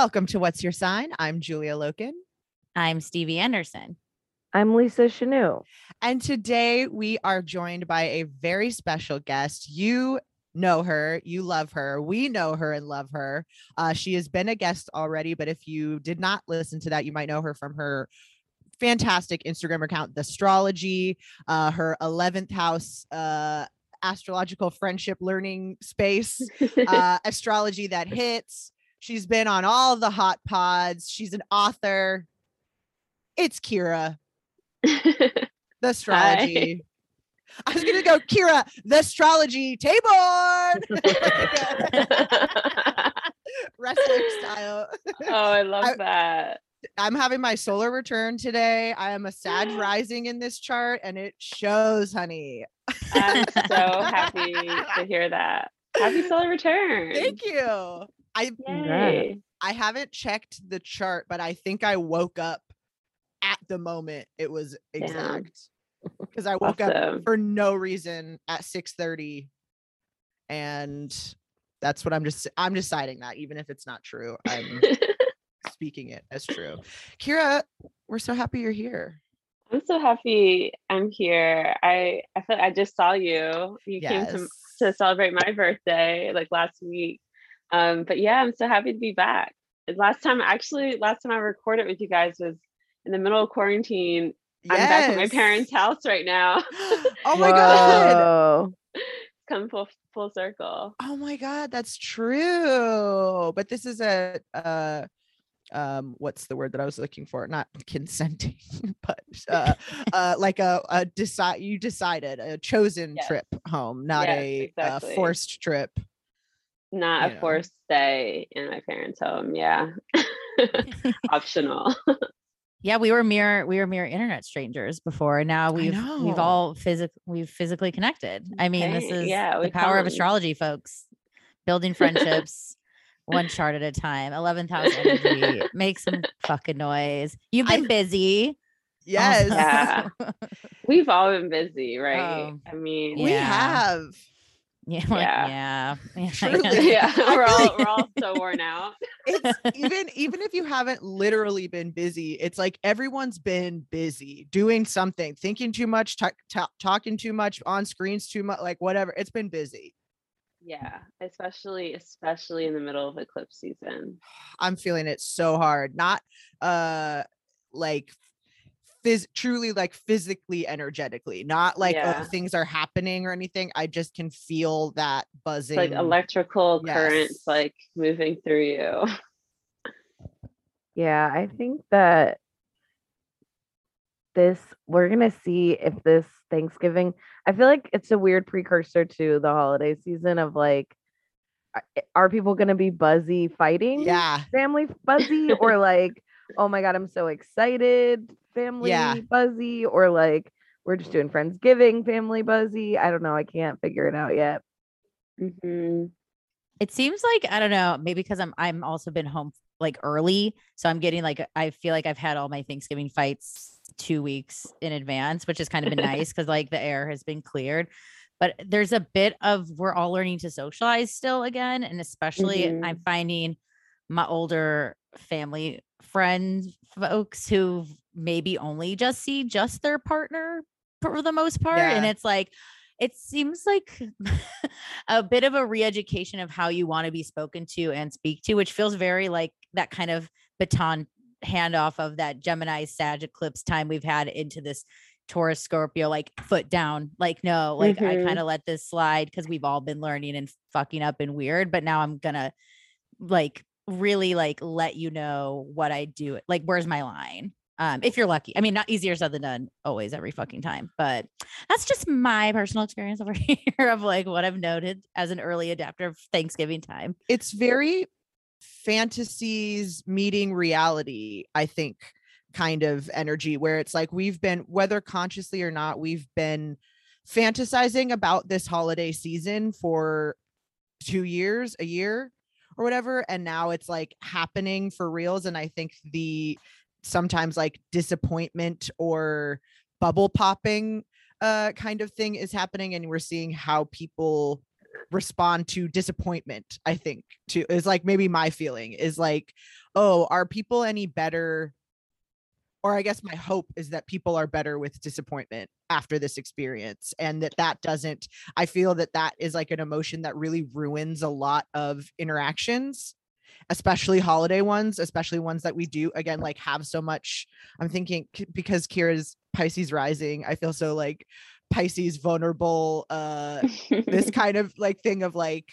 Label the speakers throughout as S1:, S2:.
S1: Welcome to What's Your Sign? I'm Julia Loken.
S2: I'm Stevie Anderson.
S3: I'm Lisa Chanoux.
S1: And today we are joined by a very special guest. You know her, you love her. We know her and love her. Uh, she has been a guest already, but if you did not listen to that, you might know her from her fantastic Instagram account, The Astrology, uh, her 11th house uh, astrological friendship learning space, uh, astrology that hits. She's been on all the hot pods. She's an author. It's Kira. the astrology. Hi. I was gonna go, Kira, the astrology table. Wrestling style.
S3: Oh, I love I, that.
S1: I'm having my solar return today. I am a Sag rising in this chart, and it shows, honey.
S3: I'm so happy to hear that. Happy solar return.
S1: Thank you. I I haven't checked the chart, but I think I woke up at the moment it was exact because I woke awesome. up for no reason at 6 30 and that's what I'm just I'm deciding that even if it's not true I'm speaking it as true. Kira, we're so happy you're here.
S3: I'm so happy I'm here. I I feel like I just saw you. You yes. came to to celebrate my birthday like last week um, but yeah, I'm so happy to be back. Last time, actually, last time I recorded with you guys was in the middle of quarantine. Yes. I'm back at my parents' house right now.
S1: oh my god!
S3: Come full full circle.
S1: Oh my god, that's true. But this is a uh um what's the word that I was looking for? Not consenting, but uh uh like a, a decide you decided a chosen yes. trip home, not yes, a, exactly. a forced trip
S3: not a forced stay in my parents' home. Yeah. Optional.
S2: yeah, we were mere we were mere internet strangers before. Now we've we've all physic we've physically connected. I mean, this is yeah, the power of astrology, folks. building friendships one chart at a time. 11th house energy. Make some fucking noise. You've been I, busy.
S1: Yes.
S3: Yeah. We've all been busy, right? Oh, I mean,
S1: we yeah. have.
S2: Yeah, yeah,
S3: yeah. Truly, yeah. We're all we're all so worn out.
S1: it's even even if you haven't literally been busy, it's like everyone's been busy doing something, thinking too much, t- t- talking too much on screens too much, like whatever. It's been busy.
S3: Yeah, especially especially in the middle of eclipse season.
S1: I'm feeling it so hard. Not uh like phys- truly like physically energetically not like oh, yeah. oh, things are happening or anything i just can feel that buzzing
S3: like electrical yes. currents like moving through you
S4: yeah i think that this we're gonna see if this thanksgiving i feel like it's a weird precursor to the holiday season of like eh, are people gonna be buzzy fighting
S1: yeah
S4: family buzzy or like oh my god i'm so excited family yeah. buzzy or like we're just doing friendsgiving family buzzy i don't know i can't figure it out yet
S2: mm-hmm. it seems like i don't know maybe because i'm i'm also been home like early so i'm getting like i feel like i've had all my thanksgiving fights two weeks in advance which has kind of been nice because like the air has been cleared but there's a bit of we're all learning to socialize still again and especially mm-hmm. i'm finding my older family friends folks who maybe only just see just their partner for the most part yeah. and it's like it seems like a bit of a re-education of how you want to be spoken to and speak to which feels very like that kind of baton handoff of that gemini sag eclipse time we've had into this taurus scorpio like foot down like no like mm-hmm. i kind of let this slide because we've all been learning and fucking up and weird but now i'm gonna like really like let you know what I do. Like, where's my line? Um, if you're lucky. I mean, not easier said than done always, every fucking time. But that's just my personal experience over here of like what I've noted as an early adapter of Thanksgiving time.
S1: It's very fantasies meeting reality, I think, kind of energy where it's like we've been, whether consciously or not, we've been fantasizing about this holiday season for two years, a year or whatever and now it's like happening for reals and i think the sometimes like disappointment or bubble popping uh kind of thing is happening and we're seeing how people respond to disappointment i think to is like maybe my feeling is like oh are people any better or I guess my hope is that people are better with disappointment after this experience and that that doesn't I feel that that is like an emotion that really ruins a lot of interactions especially holiday ones especially ones that we do again like have so much I'm thinking because Kira's Pisces rising I feel so like Pisces vulnerable uh this kind of like thing of like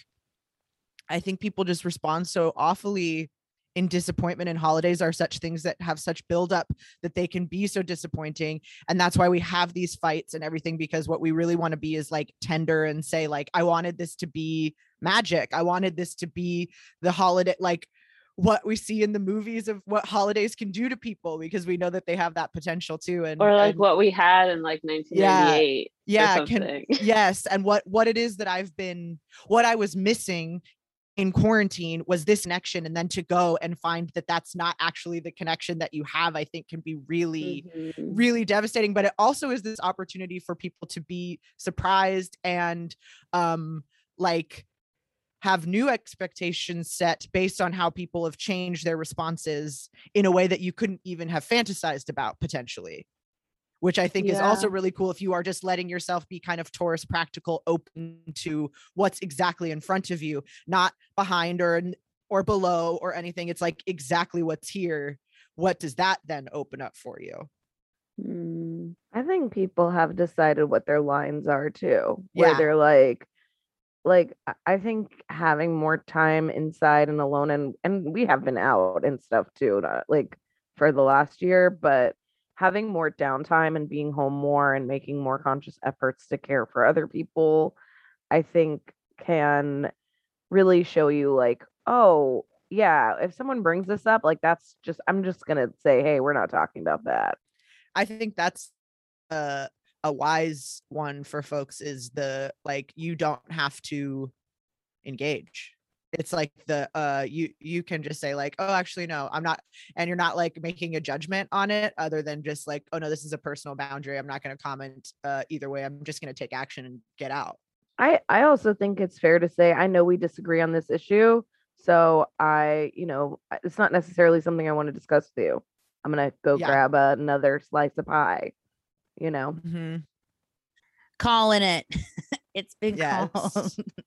S1: I think people just respond so awfully in disappointment and holidays are such things that have such buildup that they can be so disappointing. And that's why we have these fights and everything because what we really want to be is like tender and say like i wanted this to be magic. I wanted this to be the holiday like what we see in the movies of what holidays can do to people because we know that they have that potential too and
S3: or like
S1: and,
S3: what we had in like 1998
S1: yeah, yeah can, yes and what what it is that i've been what i was missing in quarantine was this connection and then to go and find that that's not actually the connection that you have i think can be really mm-hmm. really devastating but it also is this opportunity for people to be surprised and um like have new expectations set based on how people have changed their responses in a way that you couldn't even have fantasized about potentially which I think yeah. is also really cool if you are just letting yourself be kind of Taurus practical, open to what's exactly in front of you, not behind or or below or anything. It's like exactly what's here. What does that then open up for you?
S4: Mm, I think people have decided what their lines are too, where yeah. they're like, like I think having more time inside and alone, and and we have been out and stuff too, not, like for the last year, but having more downtime and being home more and making more conscious efforts to care for other people, I think can really show you like, oh, yeah, if someone brings this up, like that's just I'm just gonna say, hey, we're not talking about that.
S1: I think that's a a wise one for folks is the like you don't have to engage. It's like the uh you you can just say like oh actually no i'm not and you're not like making a judgment on it other than just like oh no this is a personal boundary i'm not going to comment uh either way i'm just going to take action and get out
S4: i i also think it's fair to say i know we disagree on this issue so i you know it's not necessarily something i want to discuss with you i'm going to go yeah. grab another slice of pie you know
S2: mm-hmm. calling it it's been yes. called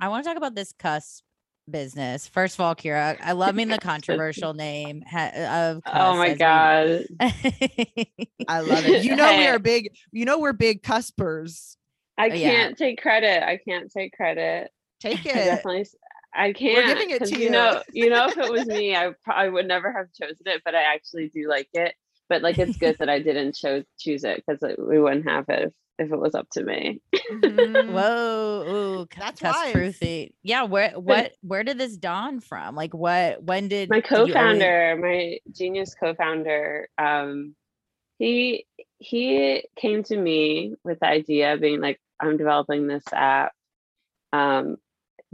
S2: I want to talk about this cusp business. First of all, Kira, I love me the controversial name uh, of.
S3: oh my god,
S1: I love it. You know we are big. You know we're big cuspers.
S3: I uh, can't yeah. take credit. I can't take credit.
S1: Take it.
S3: I definitely. I can't. We're giving it to you. You know, you know, if it was me, I probably would never have chosen it. But I actually do like it. But like, it's good that I didn't choose choose it because we wouldn't have it if if it was up to me.
S2: mm-hmm. Whoa, ooh, that's Pruthy. Yeah, where what where did this dawn from? Like what when did
S3: my co-founder, always... my genius co-founder, um, he he came to me with the idea being like, I'm developing this app. Um,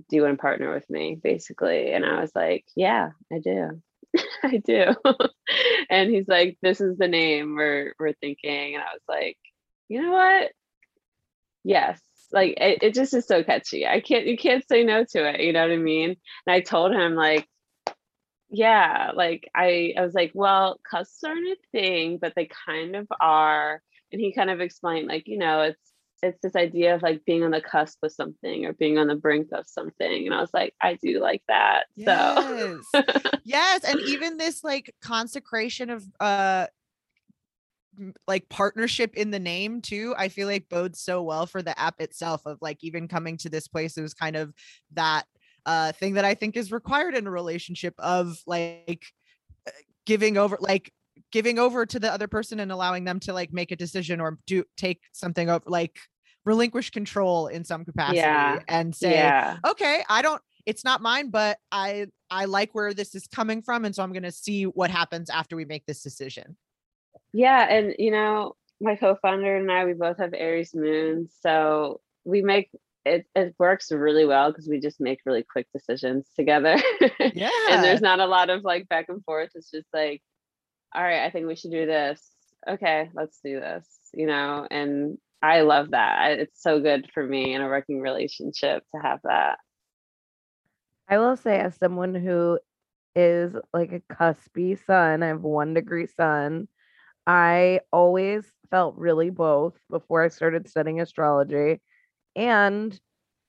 S3: do you want to partner with me? Basically. And I was like, Yeah, I do. I do. and he's like, This is the name we're we're thinking. And I was like, you know what? Yes. Like it, it just is so catchy. I can't you can't say no to it. You know what I mean? And I told him like, yeah, like I I was like, well, cusps aren't a thing, but they kind of are. And he kind of explained, like, you know, it's it's this idea of like being on the cusp of something or being on the brink of something. And I was like, I do like that. Yes.
S1: So yes. And even this like consecration of uh like partnership in the name too i feel like bodes so well for the app itself of like even coming to this place it was kind of that uh thing that i think is required in a relationship of like uh, giving over like giving over to the other person and allowing them to like make a decision or do take something over like relinquish control in some capacity yeah. and say yeah. okay i don't it's not mine but i i like where this is coming from and so i'm going to see what happens after we make this decision
S3: yeah, and you know, my co-founder and I, we both have Aries moons, so we make it. It works really well because we just make really quick decisions together. Yeah, and there's not a lot of like back and forth. It's just like, all right, I think we should do this. Okay, let's do this. You know, and I love that. It's so good for me in a working relationship to have that.
S4: I will say, as someone who is like a cuspy sun, I have one degree sun. I always felt really both before I started studying astrology. And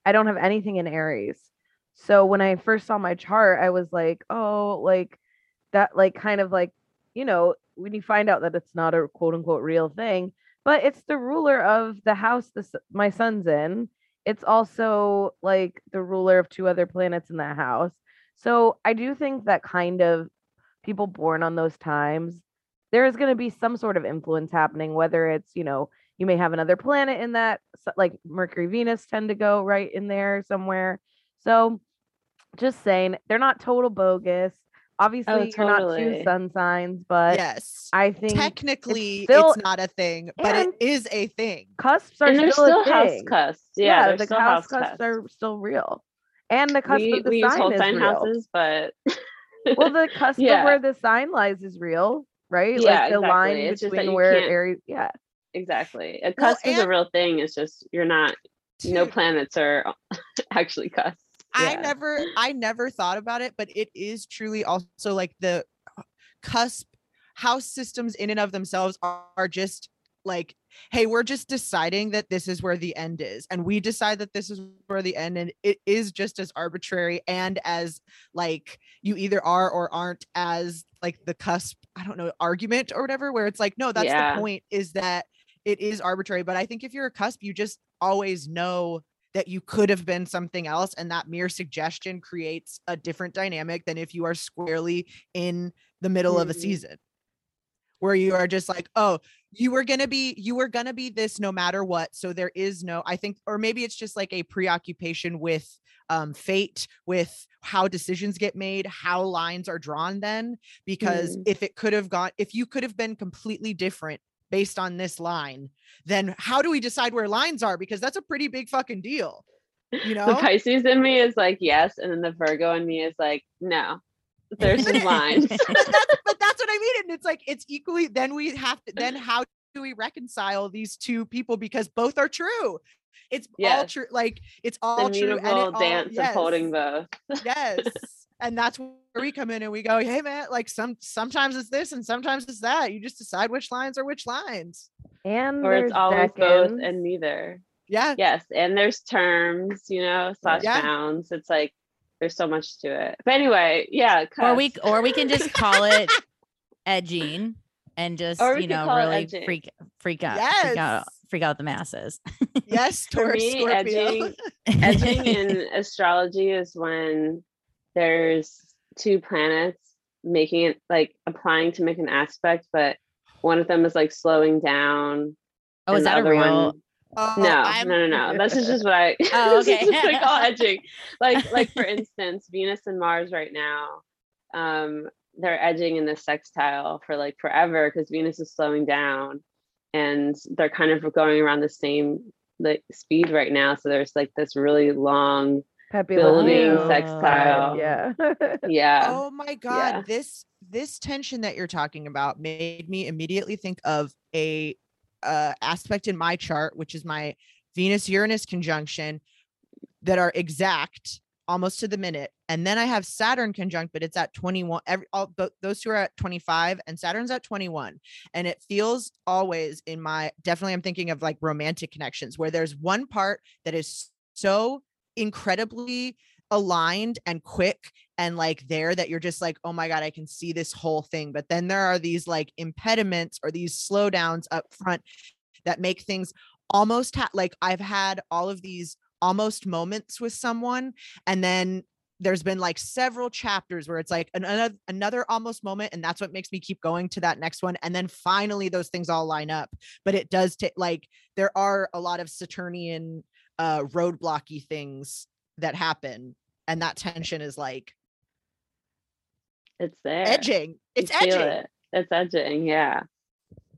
S4: I don't have anything in Aries. So when I first saw my chart, I was like, oh, like that, like kind of like, you know, when you find out that it's not a quote unquote real thing, but it's the ruler of the house this my son's in. It's also like the ruler of two other planets in that house. So I do think that kind of people born on those times there is going to be some sort of influence happening, whether it's, you know, you may have another planet in that, like Mercury, Venus tend to go right in there somewhere. So just saying, they're not total bogus. Oh, Obviously, oh, totally. you're not two sun signs, but
S1: yes,
S4: I think
S1: technically it's, still, it's not a thing, but it is a thing.
S4: Cusps are
S3: and
S4: still,
S3: still house cusps. Yeah,
S4: yeah the house cusps, cusps are still real, and the cusp
S3: we,
S4: of the
S3: we
S4: sign
S3: use
S4: is
S3: sign
S4: real.
S3: houses, but
S4: well, the cusp yeah. of where the sign lies is real right?
S3: Yeah,
S4: like the
S3: exactly.
S4: line
S3: it's
S4: between where yeah.
S3: Exactly. A cusp well, is a real thing. It's just you're not dude, no planets are actually cusps.
S1: Yeah. I never I never thought about it, but it is truly also like the cusp house systems in and of themselves are, are just like hey we're just deciding that this is where the end is and we decide that this is where the end and it is just as arbitrary and as like you either are or aren't as like the cusp i don't know argument or whatever where it's like no that's yeah. the point is that it is arbitrary but i think if you're a cusp you just always know that you could have been something else and that mere suggestion creates a different dynamic than if you are squarely in the middle mm-hmm. of a mm-hmm. season where you are just like, oh, you were going to be, you were going to be this no matter what. So there is no, I think, or maybe it's just like a preoccupation with um, fate, with how decisions get made, how lines are drawn then. Because mm. if it could have gone, if you could have been completely different based on this line, then how do we decide where lines are? Because that's a pretty big fucking deal. You know,
S3: the Pisces in me is like yes, and then the Virgo in me is like no. There's some lines.
S1: but, that's, but that's what I mean. And it's like it's equally then we have to then how do we reconcile these two people because both are true. It's yes. all true. Like it's all
S3: the
S1: true.
S3: And it dance all, yes. of holding both.
S1: yes. And that's where we come in and we go, hey man, like some sometimes it's this and sometimes it's that. You just decide which lines are which lines.
S4: And
S3: or it's always both and neither.
S1: Yeah.
S3: Yes. And there's terms, you know, slash yeah. bounds. It's like there's so much to it. But anyway, yeah.
S2: Cusp. Or we or we can just call it edging and just you know really freak freak out yes. freak out freak out the masses.
S1: yes,
S3: for me, edging, edging in astrology is when there's two planets making it like applying to make an aspect, but one of them is like slowing down.
S2: Oh, is that a real?
S3: One, oh, no, I'm... no, no, no. This is just what I. Oh, okay. this is what I call edging. Like, like for instance, Venus and Mars right now. Um, they're edging in the sextile for like forever because Venus is slowing down and they're kind of going around the same like speed right now. So there's like this really long Peppy building sextile.
S4: Yeah.
S3: yeah.
S1: Oh my god. Yeah. This this tension that you're talking about made me immediately think of a uh aspect in my chart, which is my Venus Uranus conjunction that are exact almost to the minute. And then I have Saturn conjunct, but it's at 21. Every all those two are at 25 and Saturn's at 21. And it feels always in my definitely I'm thinking of like romantic connections where there's one part that is so incredibly aligned and quick and like there that you're just like, oh my God, I can see this whole thing. But then there are these like impediments or these slowdowns up front that make things almost ha- like I've had all of these almost moments with someone and then there's been like several chapters where it's like another another almost moment and that's what makes me keep going to that next one and then finally those things all line up but it does take like there are a lot of saturnian uh roadblocky things that happen and that tension is like
S3: it's there
S1: edging it's you edging it.
S3: it's edging yeah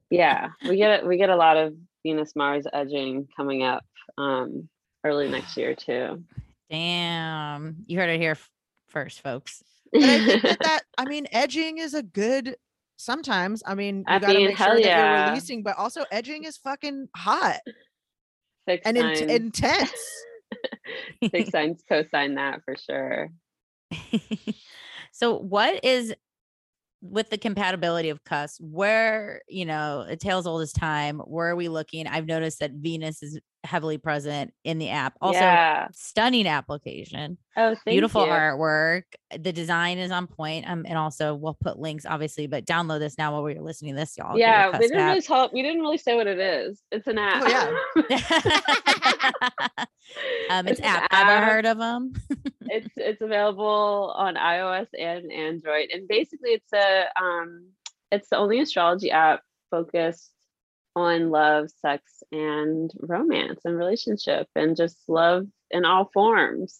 S3: yeah we get we get a lot of venus mars edging coming up um early next year too.
S2: Damn, you heard it here first, folks.
S1: But I think that, that I mean, edging is a good. Sometimes, I mean, you I gotta
S3: mean,
S1: make sure
S3: yeah.
S1: that you're releasing, but also edging is fucking hot
S3: Six
S1: and
S3: in-
S1: intense.
S3: Six signs co-sign that for sure.
S2: so, what is with the compatibility of Cusp where you know a tale's old as time where are we looking i've noticed that venus is heavily present in the app. Also yeah. stunning application
S3: oh
S2: beautiful
S3: you.
S2: Beautiful artwork the design is on point um, and also we'll put links obviously but download this now while we're listening to this y'all
S3: yeah we didn't really talk we didn't really say what it is. It's an app.
S1: oh, yeah.
S2: Um it's, it's app. app. ever heard of them
S3: it's it's available on ios and android and basically it's a um it's the only astrology app focused on love, sex, and romance and relationship, and just love in all forms.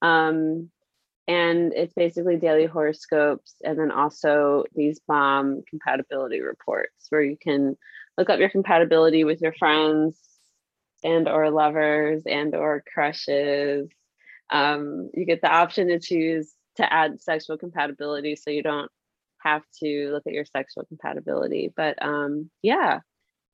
S3: Um, and it's basically daily horoscopes and then also these bomb compatibility reports where you can look up your compatibility with your friends and or lovers and or crushes um, you get the option to choose to add sexual compatibility so you don't have to look at your sexual compatibility but um, yeah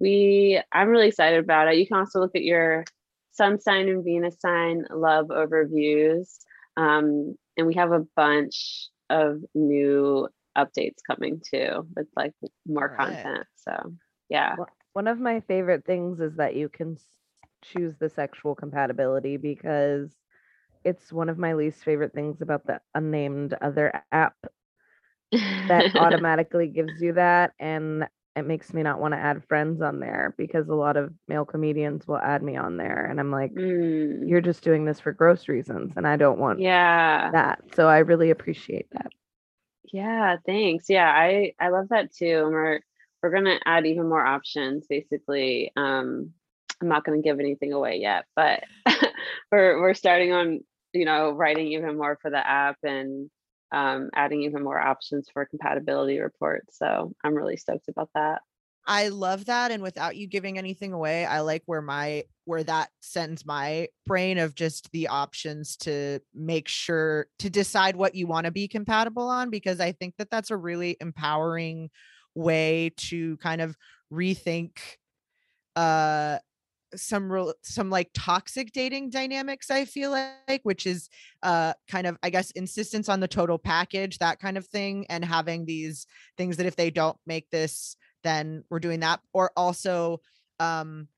S3: we i'm really excited about it. You can also look at your sun sign and venus sign love overviews. Um, and we have a bunch of new updates coming too with like more right. content. So yeah.
S4: One of my favorite things is that you can choose the sexual compatibility because it's one of my least favorite things about the unnamed other app that automatically gives you that. And it makes me not want to add friends on there because a lot of male comedians will add me on there and i'm like
S3: mm.
S4: you're just doing this for gross reasons and i don't want
S3: yeah.
S4: that. So i really appreciate that.
S3: Yeah thanks. Yeah i i love that too and we're we're gonna add even more options basically um i'm not gonna give anything away yet but we're we're starting on you know writing even more for the app and um, adding even more options for compatibility reports. So I'm really stoked about that.
S1: I love that. And without you giving anything away, I like where my where that sends my brain of just the options to make sure to decide what you want to be compatible on because I think that that's a really empowering way to kind of rethink uh some real some like toxic dating dynamics i feel like which is uh kind of i guess insistence on the total package that kind of thing and having these things that if they don't make this then we're doing that or also um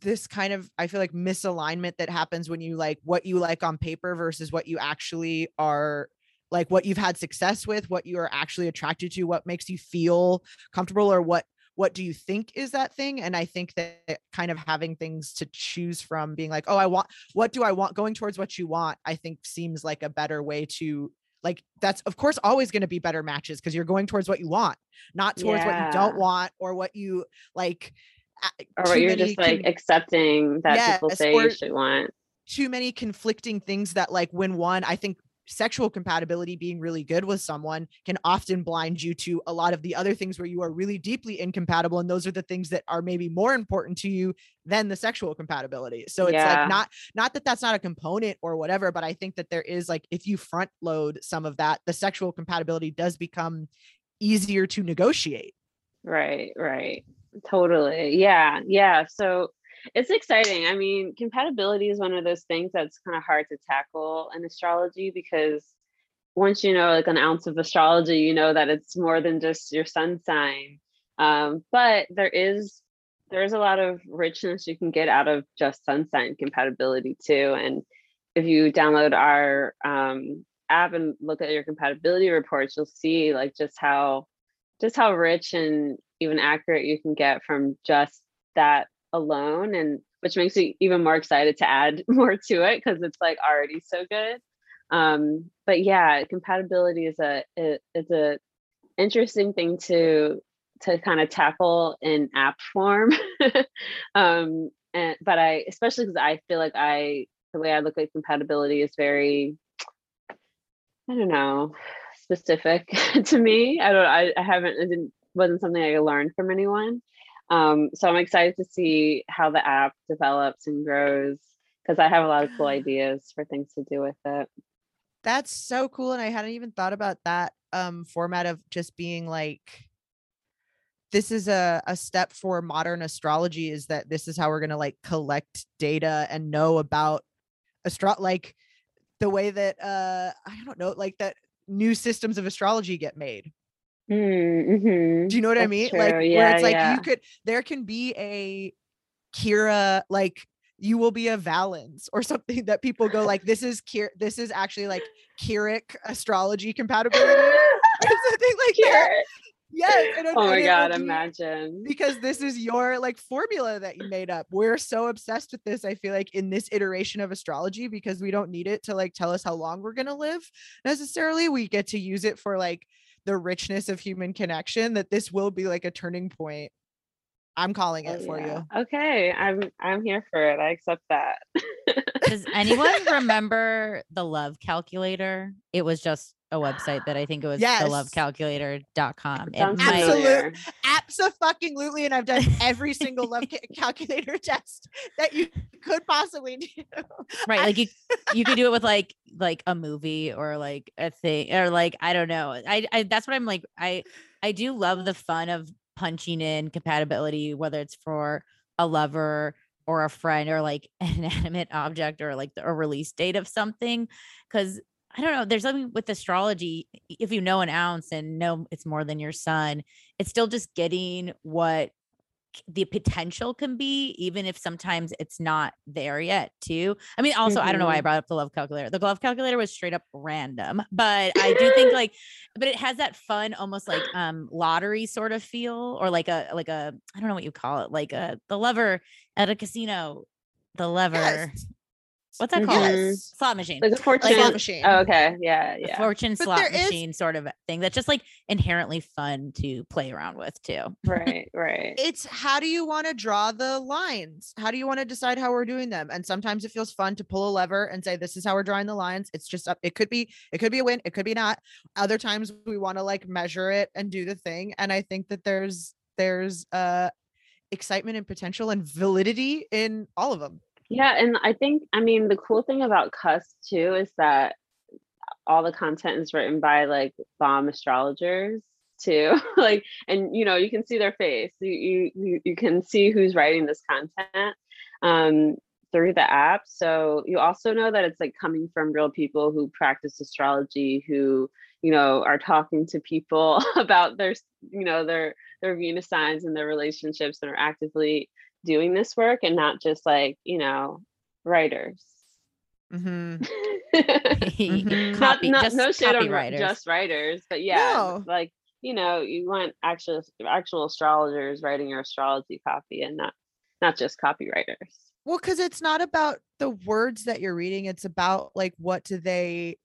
S1: this kind of i feel like misalignment that happens when you like what you like on paper versus what you actually are like what you've had success with what you are actually attracted to what makes you feel comfortable or what what do you think is that thing? And i think that kind of having things to choose from being like oh i want what do i want? Going towards what you want i think seems like a better way to like that's of course always going to be better matches because you're going towards what you want not towards yeah. what you don't want or what you like
S3: or what you're just like accepting that yes, people say you should want.
S1: too many conflicting things that like when one i think sexual compatibility being really good with someone can often blind you to a lot of the other things where you are really deeply incompatible and those are the things that are maybe more important to you than the sexual compatibility. So it's yeah. like not not that that's not a component or whatever but i think that there is like if you front load some of that the sexual compatibility does become easier to negotiate.
S3: Right right. Totally. Yeah yeah. So it's exciting. I mean, compatibility is one of those things that's kind of hard to tackle in astrology because once you know like an ounce of astrology, you know that it's more than just your sun sign. Um, but there is there's a lot of richness you can get out of just sun sign compatibility too. And if you download our um, app and look at your compatibility reports, you'll see like just how just how rich and even accurate you can get from just that alone and which makes me even more excited to add more to it because it's like already so good. Um but yeah compatibility is a it's a interesting thing to to kind of tackle in app form. Um and but i especially because i feel like i the way i look at compatibility is very i don't know specific to me. I don't i, I haven't it didn't wasn't something i learned from anyone um, so I'm excited to see how the app develops and grows because I have a lot of cool ideas for things to do with it.
S1: That's so cool. And I hadn't even thought about that um, format of just being like, this is a, a step for modern astrology is that this is how we're going to like collect data and know about astro like the way that uh i don't know like that new systems of astrology get made
S3: Mm-hmm.
S1: Do you know what That's I mean? True. Like yeah, where it's like yeah. you could there can be a Kira like you will be a Valens or something that people go like this is Kira this is actually like Kiric astrology compatibility or something like that. Yes.
S3: oh my god, imagine.
S1: Because this is your like formula that you made up. We're so obsessed with this, I feel like, in this iteration of astrology because we don't need it to like tell us how long we're gonna live necessarily. We get to use it for like the richness of human connection that this will be like a turning point. I'm calling oh, it oh, for yeah.
S3: you. Okay i'm i'm here for it i accept that.
S2: Does anyone remember the love calculator? It was just a website that I think it was yes. thelovecalculator.com.
S1: Absolutely. Absolutely. And I've done every single love ca- calculator test that you could possibly do.
S2: Right. Like you you could do it with like like a movie or like a thing or like I don't know. I, I that's what I'm like. I I do love the fun of punching in compatibility, whether it's for a lover or a friend or like an animate object or like a release date of something. Cause I don't know. There's something with astrology. If you know an ounce and know it's more than your sun, it's still just getting what the potential can be, even if sometimes it's not there yet, too. I mean, also, mm-hmm. I don't know why I mm-hmm. brought up the love calculator. The love calculator was straight up random, but I do think like, but it has that fun, almost like um lottery sort of feel, or like a like a I don't know what you call it, like a the lover at a casino, the lever. Yes. What's that called? Yes. Slot machine.
S3: Like a fortune like slot machine. Oh, okay. Yeah. Yeah.
S2: A fortune but slot machine is... sort of thing that's just like inherently fun to play around with too.
S3: Right. Right.
S1: it's how do you want to draw the lines? How do you want to decide how we're doing them? And sometimes it feels fun to pull a lever and say, this is how we're drawing the lines. It's just up. It could be, it could be a win. It could be not. Other times we want to like measure it and do the thing. And I think that there's there's uh excitement and potential and validity in all of them.
S3: Yeah, and I think I mean the cool thing about Cusp too is that all the content is written by like bomb astrologers too like and you know you can see their face. You you you can see who's writing this content um through the app. So you also know that it's like coming from real people who practice astrology who you know are talking to people about their you know their their venus signs and their relationships and are actively doing this work and not just like you know writers
S1: mm-hmm.
S3: mm-hmm. Copy, not, not no shit on just writers, but yeah, no. like you know, you want actual actual astrologers writing your astrology copy and not not just copywriters.
S1: Well, because it's not about the words that you're reading; it's about like what do they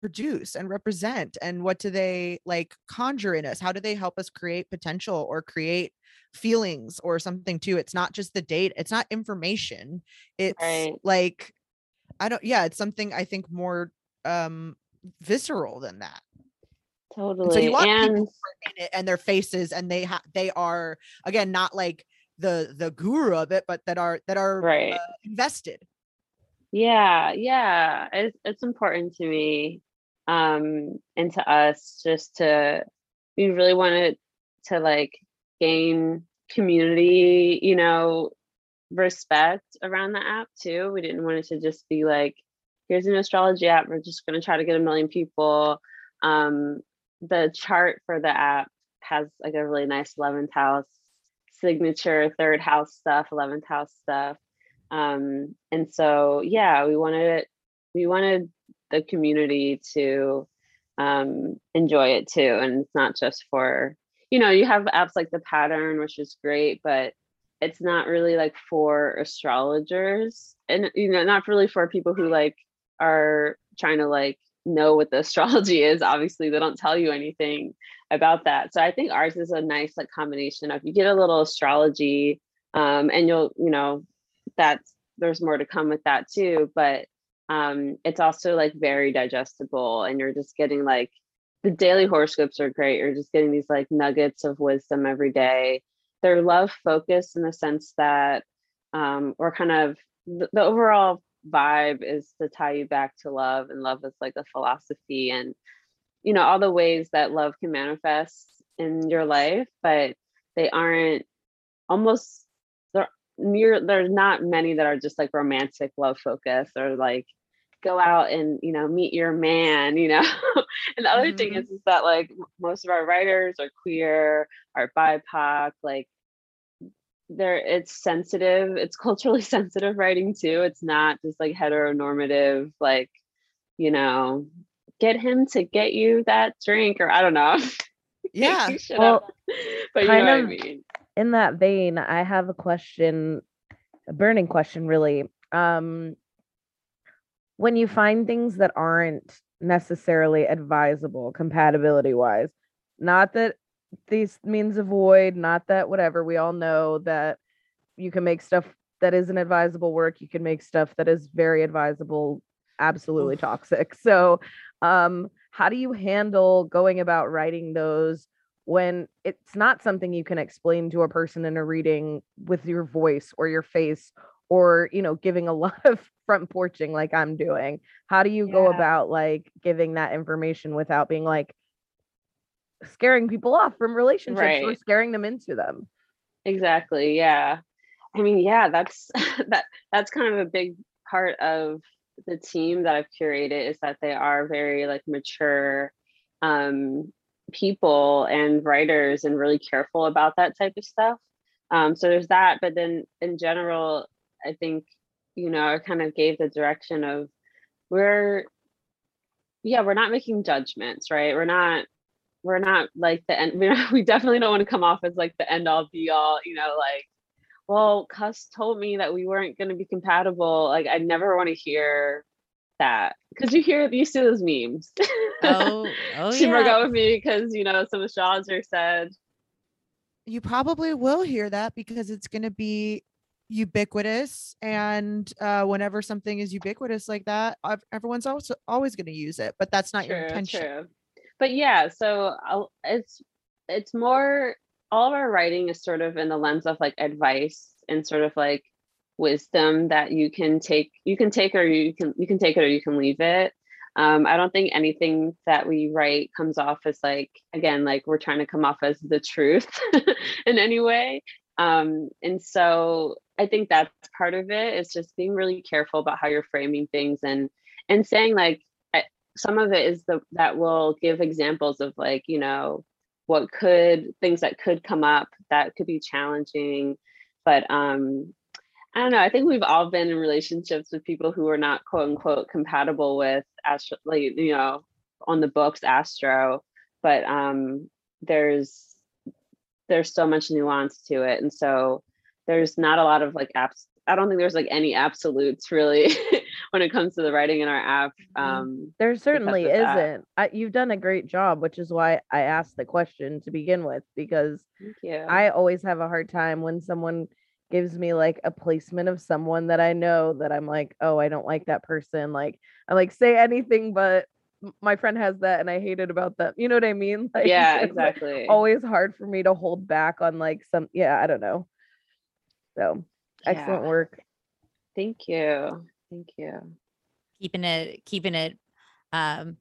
S1: produce and represent, and what do they like conjure in us? How do they help us create potential or create feelings or something too? It's not just the date; it's not information. It's right. like I don't yeah, it's something I think more um visceral than that.
S3: Totally. And so you want and... people
S1: in it and their faces and they have they are again not like the the guru of it, but that are that are
S3: right.
S1: Uh, invested.
S3: Yeah, yeah. It's it's important to me um and to us just to we really wanted to like gain community, you know, respect around the app too. We didn't want it to just be like, here's an astrology app. We're just going to try to get a million people. Um, the chart for the app has like a really nice 11th house signature, third house stuff, 11th house stuff. Um, and so, yeah, we wanted it, we wanted the community to um, enjoy it too. And it's not just for, you know, you have apps like the pattern, which is great, but it's not really like for astrologers and you know not really for people who like are trying to like know what the astrology is. Obviously they don't tell you anything about that. So i think ours is a nice like combination of you get a little astrology um and you'll you know that's there's more to come with that too but um it's also like very digestible and you're just getting like the daily horoscopes are great you're just getting these like nuggets of wisdom every day. They're love focused in the sense that um, we're kind of the, the overall vibe is to tie you back to love and love is like a philosophy and you know all the ways that love can manifest in your life but they aren't almost they're near there's not many that are just like romantic love focus or like go out and you know meet your man you know and the other mm-hmm. thing is, is that like most of our writers are queer are bipoc like there it's sensitive it's culturally sensitive writing too it's not just like heteronormative like you know get him to get you that drink or i don't know
S1: yeah
S4: well, but you kind of I mean. in that vein i have a question a burning question really um when you find things that aren't necessarily advisable compatibility wise not that these means avoid not that whatever we all know that you can make stuff that isn't advisable work you can make stuff that is very advisable absolutely Oof. toxic so um how do you handle going about writing those when it's not something you can explain to a person in a reading with your voice or your face or you know giving a lot of front porching like i'm doing how do you yeah. go about like giving that information without being like scaring people off from relationships right. or scaring them into them
S3: exactly yeah i mean yeah that's that that's kind of a big part of the team that i've curated is that they are very like mature um people and writers and really careful about that type of stuff um so there's that but then in general I think, you know, I kind of gave the direction of we're, yeah, we're not making judgments, right? We're not, we're not like the end. We definitely don't want to come off as like the end all be all, you know, like, well, Cusp told me that we weren't going to be compatible. Like, I never want to hear that because you hear you see those memes. Oh, oh she yeah. broke up with me because you know some astrologer said.
S1: You probably will hear that because it's going to be ubiquitous and uh, whenever something is ubiquitous like that everyone's also always going to use it but that's not true, your intention. true.
S3: but yeah so I'll, it's it's more all of our writing is sort of in the lens of like advice and sort of like wisdom that you can take you can take or you can you can take it or you can leave it. Um, i don't think anything that we write comes off as like again like we're trying to come off as the truth in any way. Um, and so i think that's part of it is just being really careful about how you're framing things and and saying like some of it is the that will give examples of like you know what could things that could come up that could be challenging but um I don't know. I think we've all been in relationships with people who are not quote unquote compatible with astro, like you know, on the books astro, but um, there's there's so much nuance to it, and so there's not a lot of like apps. I don't think there's like any absolutes really when it comes to the writing in our app. Mm-hmm. Um,
S4: there certainly isn't. I, you've done a great job, which is why I asked the question to begin with because I always have a hard time when someone gives me like a placement of someone that I know that I'm like, oh, I don't like that person. Like, I like say anything, but my friend has that and I hate it about them. You know what I mean?
S3: Like, yeah, exactly.
S4: Like always hard for me to hold back on like some, yeah, I don't know. So yeah. excellent work.
S3: Thank you. Thank you.
S2: Keeping it, keeping it um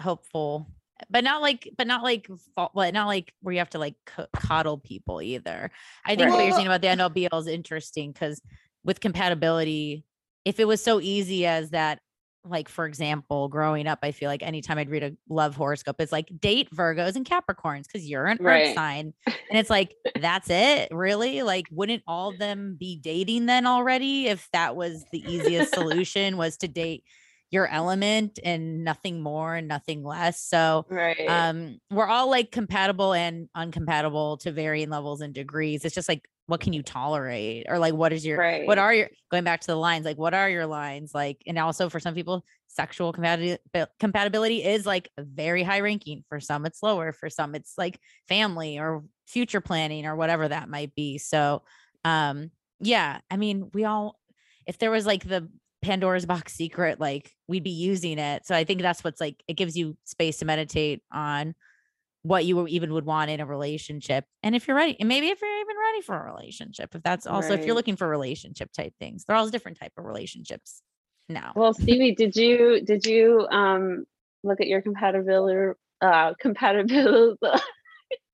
S2: hopeful but not like but not like well, not like where you have to like coddle people either i think right. what you're saying about the nlbl is interesting because with compatibility if it was so easy as that like for example growing up i feel like anytime i'd read a love horoscope it's like date virgos and capricorns because you're an right. earth sign and it's like that's it really like wouldn't all of them be dating then already if that was the easiest solution was to date your element and nothing more and nothing less. So
S3: right.
S2: um we're all like compatible and uncompatible to varying levels and degrees. It's just like what can you tolerate? Or like what is your right. what are your going back to the lines like what are your lines? Like and also for some people sexual compatibility compatibility is like very high ranking. For some it's lower. For some it's like family or future planning or whatever that might be. So um yeah i mean we all if there was like the Pandora's box secret, like we'd be using it. So I think that's what's like, it gives you space to meditate on what you even would want in a relationship. And if you're ready, and maybe if you're even ready for a relationship, if that's also, right. if you're looking for relationship type things, they're all different type of relationships now.
S3: Well, Stevie, did you, did you, um, look at your compatibility, uh, compatibility,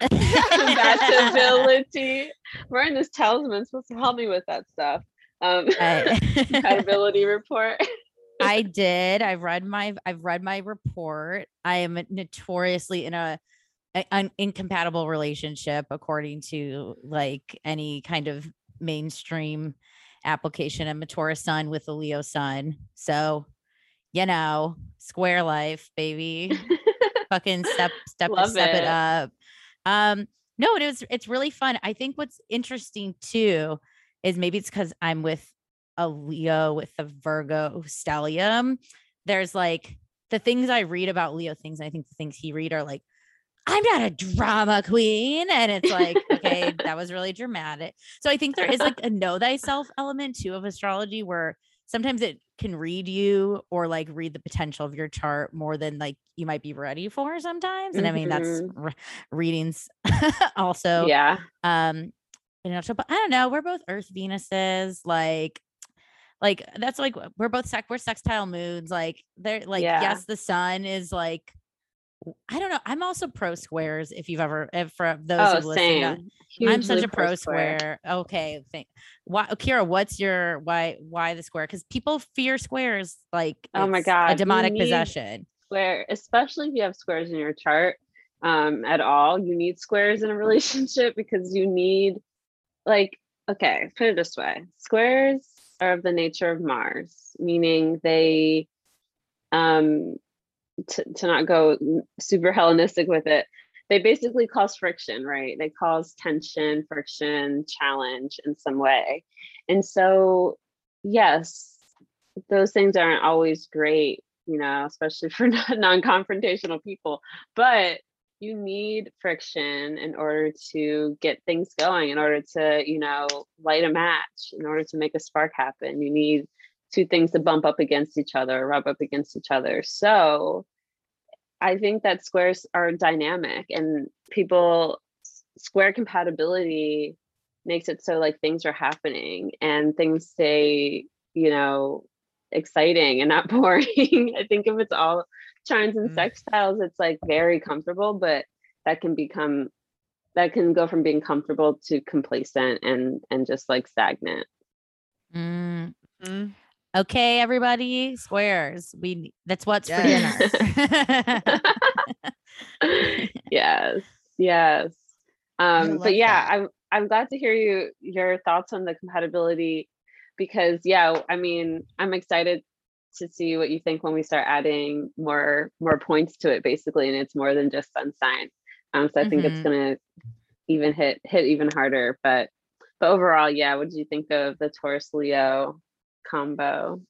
S3: compatibility. this talisman supposed to help me with that stuff um compatibility report
S2: i did i've read my i've read my report i am notoriously in a an incompatible relationship according to like any kind of mainstream application i'm a taurus sun with a leo sun so you know square life baby fucking step step step it. it up um no it was it's really fun i think what's interesting too is maybe it's because I'm with a Leo with the Virgo stellium. There's like the things I read about Leo things, I think the things he read are like, I'm not a drama queen. And it's like, okay, that was really dramatic. So I think there is like a know thyself element too of astrology where sometimes it can read you or like read the potential of your chart more than like you might be ready for sometimes. And. I mean, that's mm-hmm. re- readings also.
S3: Yeah.
S2: Um, but I don't know. We're both Earth Venuses, like, like that's like we're both sec we're sextile moons. Like they're like yeah. yes, the sun is like I don't know. I'm also pro squares. If you've ever, if for those
S3: oh, same.
S2: I'm such a pro square. square. Okay, thank. Why, Kira? What's your why? Why the square? Because people fear squares. Like,
S3: oh my god,
S2: a demonic possession.
S3: Square, especially if you have squares in your chart um, at all. You need squares in a relationship because you need like okay put it this way squares are of the nature of mars meaning they um to, to not go super hellenistic with it. They basically cause friction right? They cause tension friction challenge in some way. And so yes those things aren't always great you know especially for non-confrontational people but you need friction in order to get things going in order to you know light a match in order to make a spark happen. You need two things to bump up against each other rub up against each other so i think that squares are dynamic and people square compatibility makes it so like things are happening and things stay, you know, exciting and not boring. I think if it's all trines and mm. sextiles, it's like very comfortable, but that can become that can go from being comfortable to complacent and and just like stagnant.
S2: Mm-hmm. Okay, everybody, squares. We that's what's yes. for dinner.
S3: yes, yes. Um, but yeah, that. I'm I'm glad to hear you your thoughts on the compatibility because yeah, I mean, I'm excited to see what you think when we start adding more more points to it basically and it's more than just sun sign. Um, so I think mm-hmm. it's gonna even hit hit even harder. But but overall, yeah, what did you think of the Taurus Leo combo?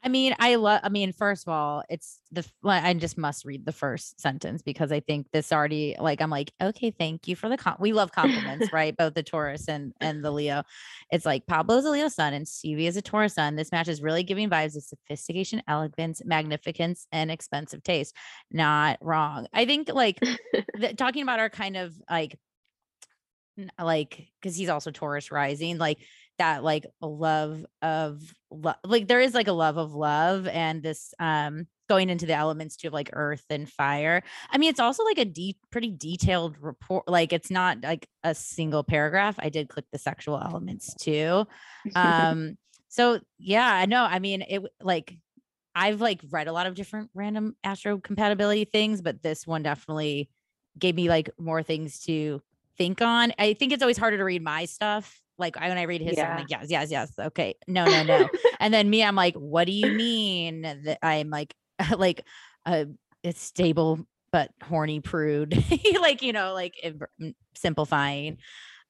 S2: I mean, I love. I mean, first of all, it's the. I just must read the first sentence because I think this already. Like, I'm like, okay, thank you for the. Com-. We love compliments, right? Both the Taurus and and the Leo. It's like Pablo's a Leo sun and Stevie is a Taurus sun. This match is really giving vibes of sophistication, elegance, magnificence, and expensive taste. Not wrong. I think like the, talking about our kind of like like because he's also Taurus rising, like that like love of love like there is like a love of love and this um going into the elements too of like earth and fire i mean it's also like a deep pretty detailed report like it's not like a single paragraph i did click the sexual elements too um so yeah i know i mean it like i've like read a lot of different random astro compatibility things but this one definitely gave me like more things to think on. I think it's always harder to read my stuff. Like I, when I read his, yeah. I'm like, yes, yes, yes. Okay. No, no, no. and then me, I'm like, what do you mean that I'm like, like, uh, it's stable, but horny prude, like, you know, like simplifying.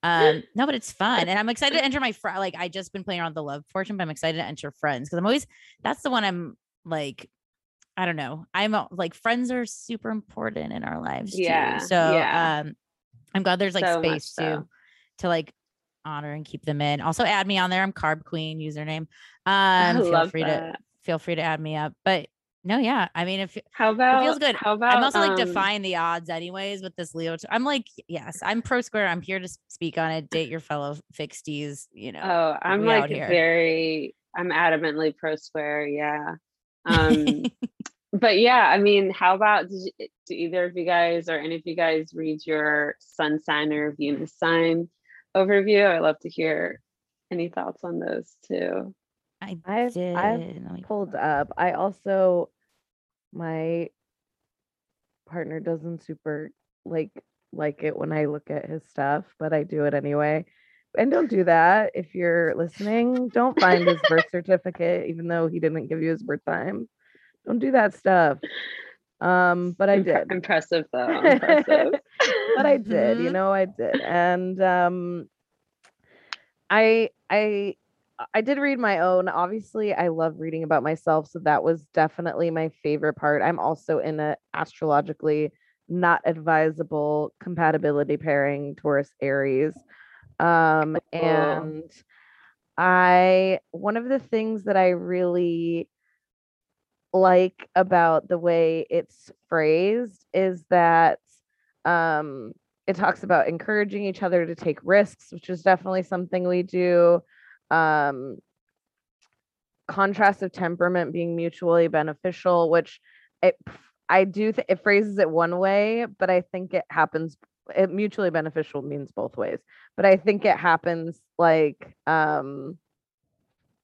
S2: Um, no, but it's fun. And I'm excited to enter my friend. Like I just been playing around the love portion, but I'm excited to enter friends. Cause I'm always, that's the one I'm like, I don't know. I'm like friends are super important in our lives. Too. Yeah. So, yeah. um, I'm glad there's like so space so. to to like honor and keep them in. Also add me on there. I'm carb queen username. Um feel free that. to feel free to add me up. But no, yeah. I mean, if
S3: how about
S2: it feels good.
S3: How about
S2: I'm also like um, defying the odds anyways with this Leo. I'm like, yes, I'm pro square. I'm here to speak on it. Date your fellow fixties, you know.
S3: Oh, I'm like very I'm adamantly pro square, yeah. Um but yeah, I mean, how about did you, do either of you guys or any of you guys read your sun sign or Venus sign overview? I'd love to hear any thoughts on those too.
S4: I I've, did. I've pulled up. I also my partner doesn't super like like it when I look at his stuff, but I do it anyway. And don't do that if you're listening. Don't find his birth certificate, even though he didn't give you his birth time. Don't do that stuff. Um, but I did.
S3: Impressive though. Impressive.
S4: But I did, mm-hmm. you know, I did. And um I I I did read my own. Obviously, I love reading about myself, so that was definitely my favorite part. I'm also in a astrologically not advisable compatibility pairing Taurus Aries. Um and I one of the things that I really like about the way it's phrased is that um, it talks about encouraging each other to take risks, which is definitely something we do. Um, contrast of temperament being mutually beneficial, which it I do it phrases it one way, but I think it happens it mutually beneficial means both ways. But I think it happens like um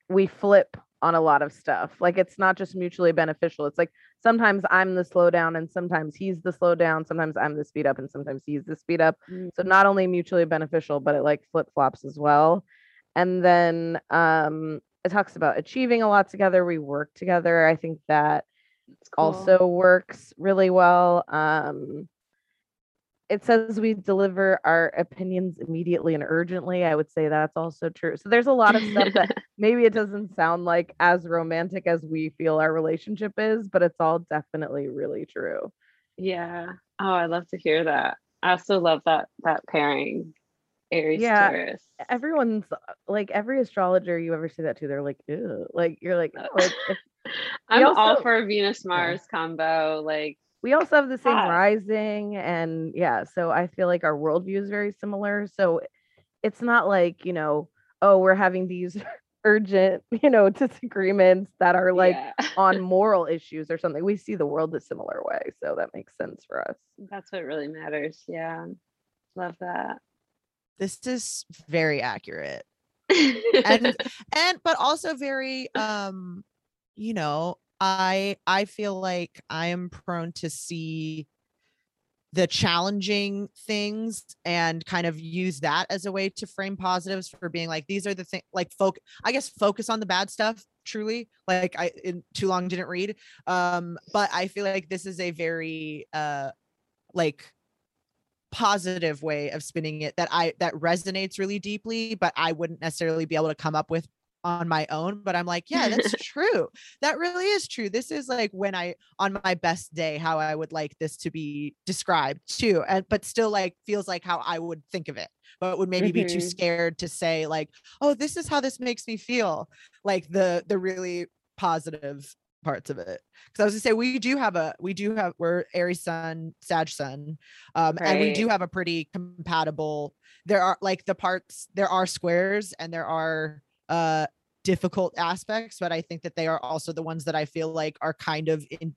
S4: we flip on a lot of stuff. Like it's not just mutually beneficial. It's like sometimes I'm the slowdown and sometimes he's the slowdown. Sometimes I'm the speed up and sometimes he's the speed up. Mm-hmm. So not only mutually beneficial, but it like flip flops as well. And then um it talks about achieving a lot together. We work together. I think that cool. also works really well. Um it says we deliver our opinions immediately and urgently. I would say that's also true. So there's a lot of stuff that maybe it doesn't sound like as romantic as we feel our relationship is, but it's all definitely really true.
S3: Yeah. Oh, I love to hear that. I also love that that pairing. Aries yeah, Taurus.
S4: Everyone's uh, like every astrologer you ever say that to, they're like, ew. Like you're like, oh, if,
S3: I'm also, all for a Venus Mars yeah. combo. Like
S4: we also have the same yeah. rising and yeah so i feel like our worldview is very similar so it's not like you know oh we're having these urgent you know disagreements that are like yeah. on moral issues or something. We see the world a similar way so that makes sense for us.
S3: That's what really matters yeah. Love that.
S1: This is very accurate. And and but also very um you know I I feel like I am prone to see the challenging things and kind of use that as a way to frame positives for being like these are the thing like folk I guess focus on the bad stuff truly like I in too long didn't read um but I feel like this is a very uh like positive way of spinning it that I that resonates really deeply but I wouldn't necessarily be able to come up with on my own but i'm like yeah that's true that really is true this is like when i on my best day how i would like this to be described too and but still like feels like how i would think of it but would maybe mm-hmm. be too mm-hmm. scared to say like oh this is how this makes me feel like the the really positive parts of it because i was gonna say we do have a we do have we're aries sun sag sun um right. and we do have a pretty compatible there are like the parts there are squares and there are uh difficult aspects but i think that they are also the ones that i feel like are kind of in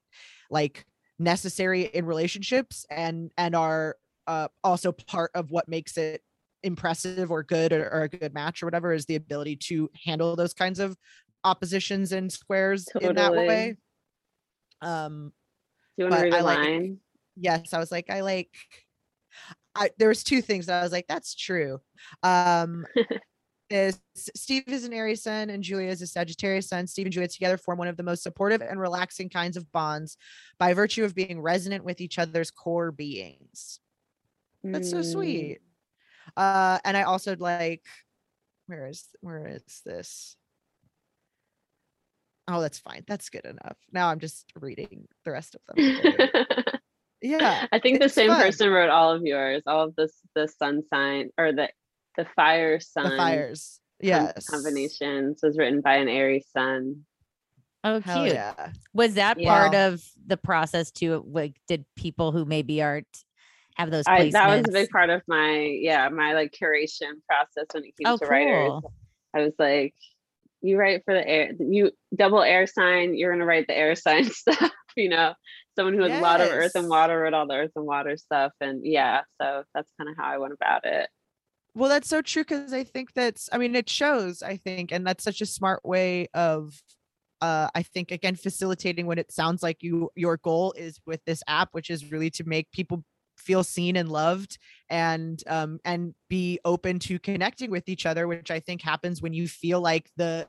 S1: like necessary in relationships and and are uh, also part of what makes it impressive or good or, or, a good match or whatever is the ability to handle those kinds of oppositions and squares totally. in that way um
S3: do you want to read line
S1: like, yes i was like i like I, there was two things that I was like, that's true. Um, is Steve is an Aries sun and Julia is a Sagittarius sun. Steve and Julia together form one of the most supportive and relaxing kinds of bonds by virtue of being resonant with each other's core beings. That's so sweet. Mm. Uh, and I also like, where is where is this? Oh, that's fine. That's good enough. Now I'm just reading the rest of them. yeah.
S3: I think the same fun. person wrote all of yours, all of this the sun sign or the the fire sun.
S1: The fires. Yes.
S3: Combinations was written by an Aries sun.
S2: Oh, Hell cute. Yeah. Was that yeah. part of the process too? Like, did people who maybe aren't have those I,
S3: that was a big part of my yeah my like curation process when it came oh, to cool. writers i was like you write for the air you double air sign you're gonna write the air sign stuff you know someone who has yes. a lot of earth and water wrote all the earth and water stuff and yeah so that's kind of how i went about it
S1: well, that's so true because I think that's, I mean, it shows, I think, and that's such a smart way of uh i think again facilitating what it sounds like you your goal is with this app which is really to make people feel seen and loved and um and be open to connecting with each other which i think happens when you feel like the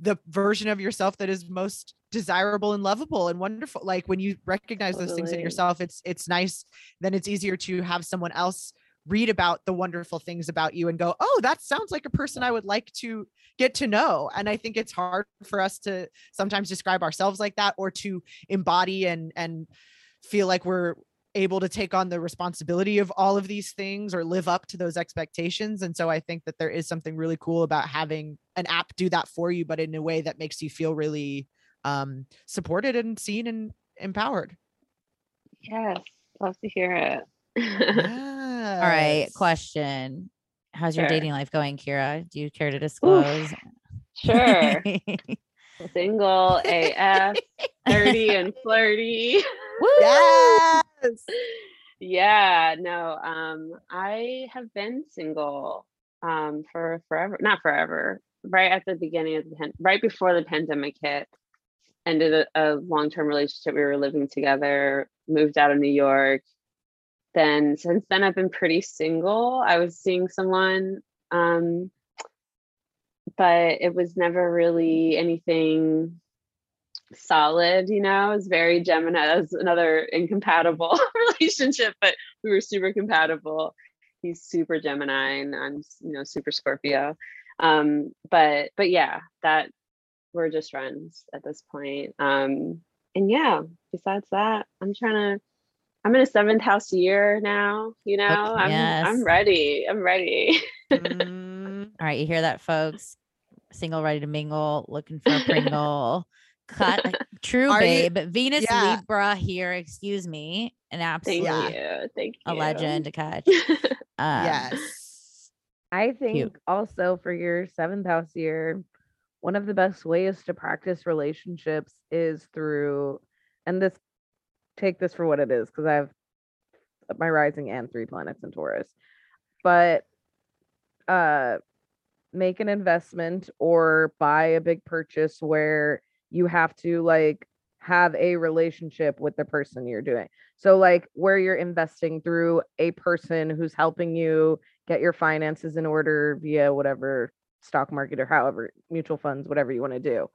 S1: the version of yourself that is most desirable and lovable and wonderful like when you recognize totally. those things in yourself it's it's nice then it's easier to have someone else read about the wonderful things about you and go, oh, that sounds like a person I would like to get to know. And I think it's hard for us to sometimes describe ourselves like that or to embody and and feel like we're able to take on the responsibility of all of these things or live up to those expectations. And so I think that there is something really cool about having an app do that for you, but in a way that makes you feel really um, supported and seen and empowered.
S3: Yes, love to hear it.
S2: All right. Question. How's sure. your dating life going, Kira? Do you care to disclose?
S3: Sure. Single AF, 30 and flirty.
S1: yes.
S3: Yeah, no. Um, I have been single um for forever, not forever, right at the beginning of the right before the pandemic hit. Ended a, a long-term relationship. We were living together, moved out of New York, then since then I've been pretty single. I was seeing someone um but it was never really anything solid, you know. It was very Gemini. That was another incompatible relationship, but we were super compatible. He's super Gemini and I'm you know super Scorpio. Um but but yeah, that we're just friends at this point. Um and yeah, besides that, I'm trying to I'm in a seventh house year now. You know, okay, I'm yes. I'm ready. I'm ready.
S2: mm, all right, you hear that, folks? Single, ready to mingle, looking for a Pringle. cut true babe you, venus yeah. libra here excuse me an absolute
S3: thank you thank you
S2: a legend to catch
S1: um, yes
S4: i think cute. also for your seventh house year one of the best ways to practice relationships is through and this take this for what it is because i have my rising and three planets in taurus but uh make an investment or buy a big purchase where you have to like have a relationship with the person you're doing. So like where you're investing through a person who's helping you get your finances in order via whatever stock market or however mutual funds whatever you want to do.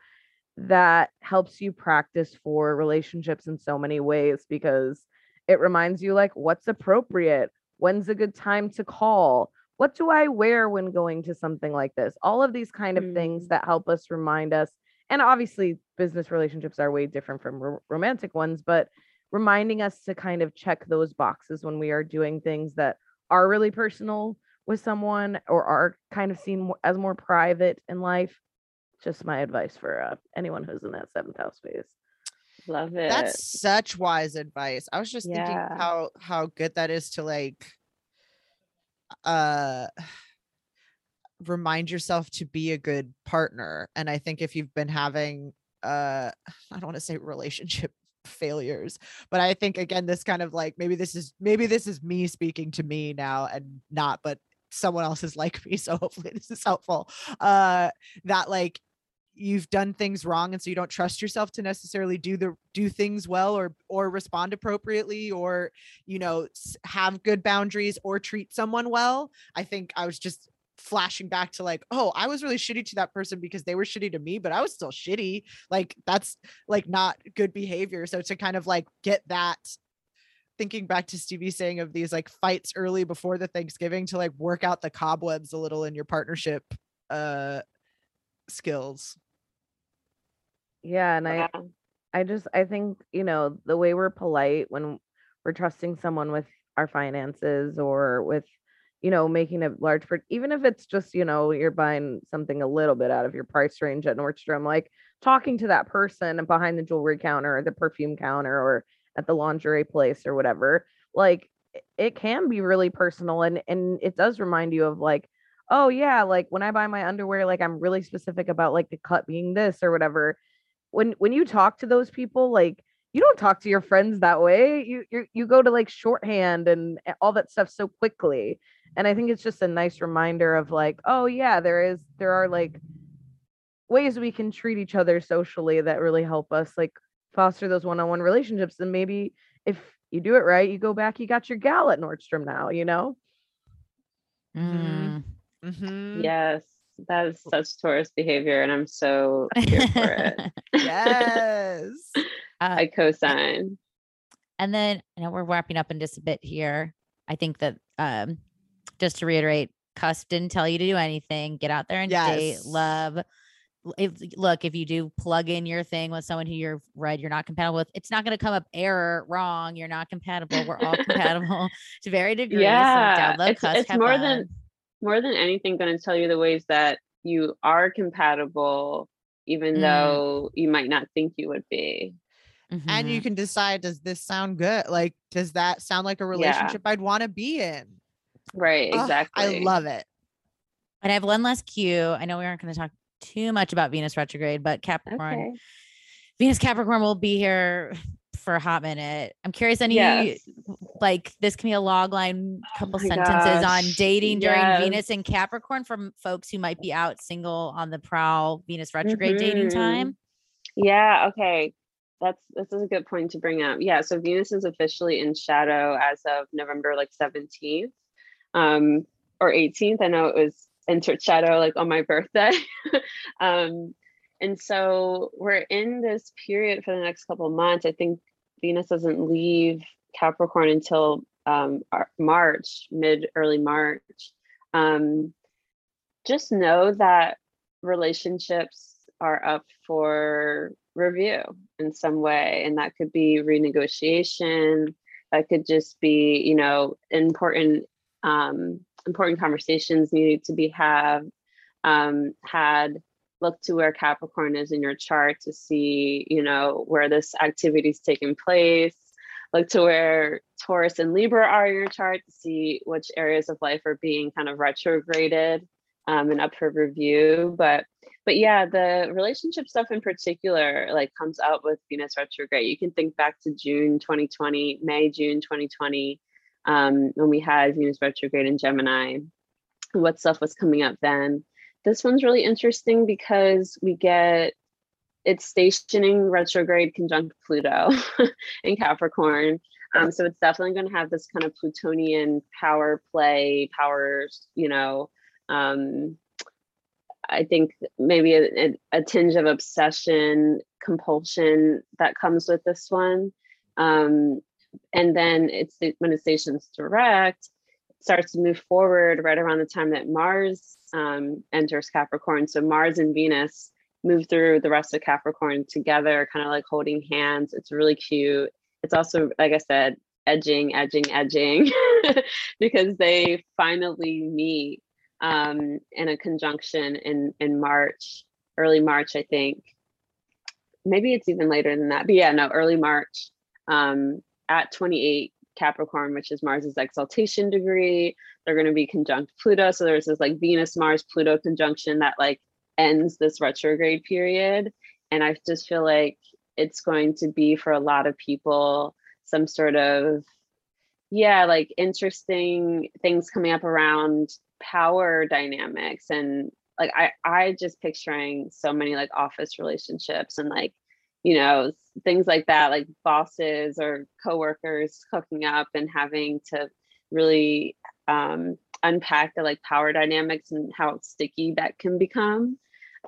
S4: That helps you practice for relationships in so many ways because it reminds you like what's appropriate, when's a good time to call, what do I wear when going to something like this? All of these kind of mm. things that help us remind us. And obviously, business relationships are way different from ro- romantic ones, but reminding us to kind of check those boxes when we are doing things that are really personal with someone or are kind of seen as more private in life. Just my advice for uh, anyone who's in that seventh house phase.
S3: Love it.
S1: That's such wise advice. I was just yeah. thinking how how good that is to like uh remind yourself to be a good partner and i think if you've been having uh i don't want to say relationship failures but i think again this kind of like maybe this is maybe this is me speaking to me now and not but someone else is like me so hopefully this is helpful uh that like you've done things wrong and so you don't trust yourself to necessarily do the do things well or or respond appropriately or you know have good boundaries or treat someone well i think i was just flashing back to like oh i was really shitty to that person because they were shitty to me but i was still shitty. Like that's like not good behavior. So to kind of like get that thinking back to Stevie saying of these like fights early before the Thanksgiving to like work out the cobwebs a little in your partnership uh skills.
S4: Yeah, and I I just I think, you know, the way we're polite when we're trusting someone with our finances or with you know, making a large per even if it's just, you know, you're buying something a little bit out of your price range at Nordstrom, like talking to that person behind the jewelry counter or the perfume counter or at the lingerie place or whatever, like it can be really personal and and it does remind you of like oh yeah like when i buy my underwear like i'm really specific about like the cut being this or whatever. When when you talk to those people like you don't talk to your friends that way. You you you go to like shorthand and all that stuff so quickly. And i think it's just a nice reminder of like oh yeah there is there are like ways we can treat each other socially that really help us like foster those one-on-one relationships. And maybe if you do it right you go back you got your gal at nordstrom now you know?
S2: Mm.
S3: Mm-hmm. Yes, that is such Taurus behavior, and I'm so here for it.
S1: yes, uh,
S3: I co-sign.
S2: And then I know we're wrapping up in just a bit here. I think that um, just to reiterate, Cusp didn't tell you to do anything. Get out there and yes. date, love. If, look, if you do plug in your thing with someone who you're read you're not compatible with, it's not going to come up error wrong. You're not compatible. We're all compatible to very degrees.
S3: Yeah, so it's, it's more fun. than more than anything going to tell you the ways that you are compatible even mm. though you might not think you would be
S1: mm-hmm. and you mm-hmm. can decide does this sound good like does that sound like a relationship yeah. i'd want to be in
S3: right exactly
S1: i love it
S2: and i have one last cue i know we aren't going to talk too much about venus retrograde but capricorn okay. venus capricorn will be here for a hot minute. I'm curious, any yes. like this can be a log line, oh couple oh sentences gosh. on dating during yes. Venus and Capricorn from folks who might be out single on the prowl, Venus retrograde mm-hmm. dating time.
S3: Yeah. Okay. That's this is a good point to bring up. Yeah. So Venus is officially in shadow as of November like 17th. Um or 18th. I know it was entered shadow like on my birthday. um and so we're in this period for the next couple of months. I think Venus doesn't leave Capricorn until um, March, mid early March. Um, just know that relationships are up for review in some way, and that could be renegotiation. That could just be, you know, important um, important conversations needed to be have um, had look to where Capricorn is in your chart to see, you know, where this activity is taking place. Look to where Taurus and Libra are in your chart to see which areas of life are being kind of retrograded um, and up for review. But but yeah, the relationship stuff in particular like comes out with Venus retrograde. You can think back to June 2020, May, June 2020, um, when we had Venus retrograde in Gemini. What stuff was coming up then? This one's really interesting because we get it's stationing retrograde conjunct Pluto in Capricorn. Um, so it's definitely going to have this kind of Plutonian power play, powers, you know, um, I think maybe a, a, tinge of obsession, compulsion that comes with this one. Um, and then it's when it stations direct, starts to move forward right around the time that Mars um, enters Capricorn. So Mars and Venus move through the rest of Capricorn together, kind of like holding hands. It's really cute. It's also, like I said, edging, edging, edging, because they finally meet um, in a conjunction in in March, early March, I think. Maybe it's even later than that, but yeah, no, early March um, at 28 Capricorn, which is Mars's exaltation degree. They're going to be conjunct Pluto, so there's this like Venus Mars Pluto conjunction that like ends this retrograde period, and I just feel like it's going to be for a lot of people some sort of yeah like interesting things coming up around power dynamics. And like i i just picturing so many like office relationships and like you know things like that like bosses or coworkers cooking up and having to really um, unpack the like power dynamics and how sticky that can become.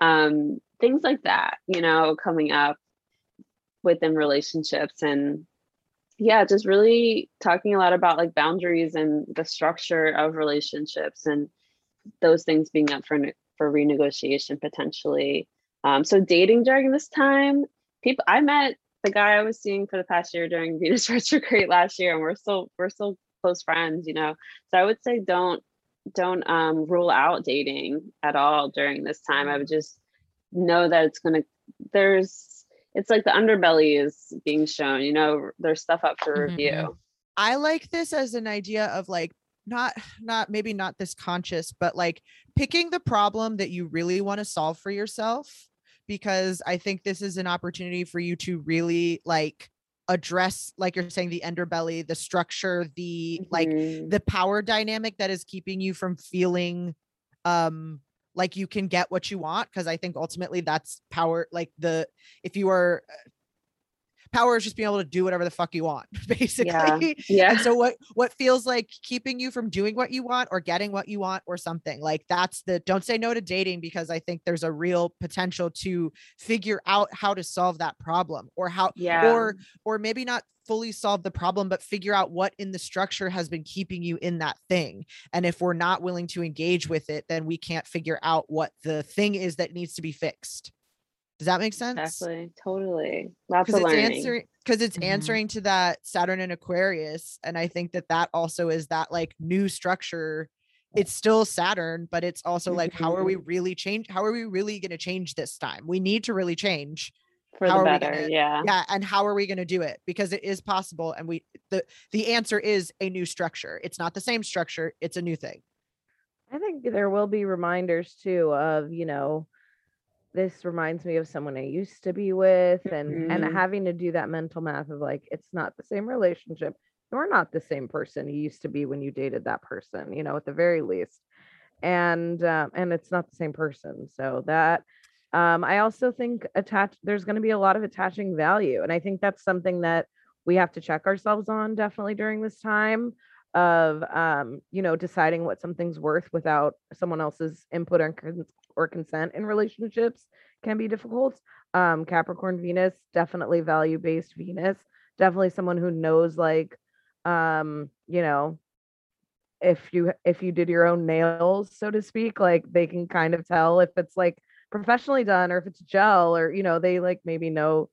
S3: Um, things like that you know coming up within relationships and yeah just really talking a lot about like boundaries and the structure of relationships and those things being up for for renegotiation potentially. Um, so dating during this time people i met the guy i was seeing for the past year during venus retrograde last year and we're still we're still close friends you know? So i would say don't don't um, rule out dating at all during this time. I would just know that it's to there's it's like the underbelly is being shown you know? There's stuff up for review. mm-hmm.
S1: i like this as an idea of like not not maybe not this conscious but like picking the problem that you really want to solve for yourself because i think this is an opportunity for you to really like address like you're saying the underbelly the structure the mm-hmm. like the power dynamic that is keeping you from feeling um like you can get what you want because i think ultimately that's power like the if you are uh, power is just being able to do whatever the fuck you want basically yeah, yeah. and so what what feels like keeping you from doing what you want or getting what you want or something like that's the don't say no to dating because i think there's a real potential to figure out how to solve that problem or how yeah or or maybe not fully solve the problem, but figure out what in the structure has been keeping you in that thing. And if we're not willing to engage with it, then we can't figure out what the thing is that needs to be fixed. Does that make sense?
S3: Exactly. Totally. Lots of it's learning.
S1: Answering because it's mm-hmm. answering to that Saturn and Aquarius, and I think that that also is that like new structure. It's still Saturn, but it's also like, mm-hmm. how are we mm-hmm. really change? How are we really going to change this time? We need to really change
S3: for how the better gonna, yeah
S1: yeah and how are we going to do it because it is possible and we the the answer is a new structure it's not the same structure it's a new thing
S4: i think there will be reminders too of you know this reminds me of someone i used to be with and mm-hmm. and having to do that mental math of like it's not the same relationship you're not the same person you used to be when you dated that person you know at the very least and um, and it's not the same person so that um, I also think attach there's going to be a lot of attaching value, and I think that's something that we have to check ourselves on definitely during this time of um, you know deciding what something's worth without someone else's input or, or consent in relationships can be difficult. Um, Capricorn Venus definitely value based Venus, definitely someone who knows like um, you know if you if you did your own nails so to speak like they can kind of tell if it's like professionally done or if it's gel or you know they like maybe know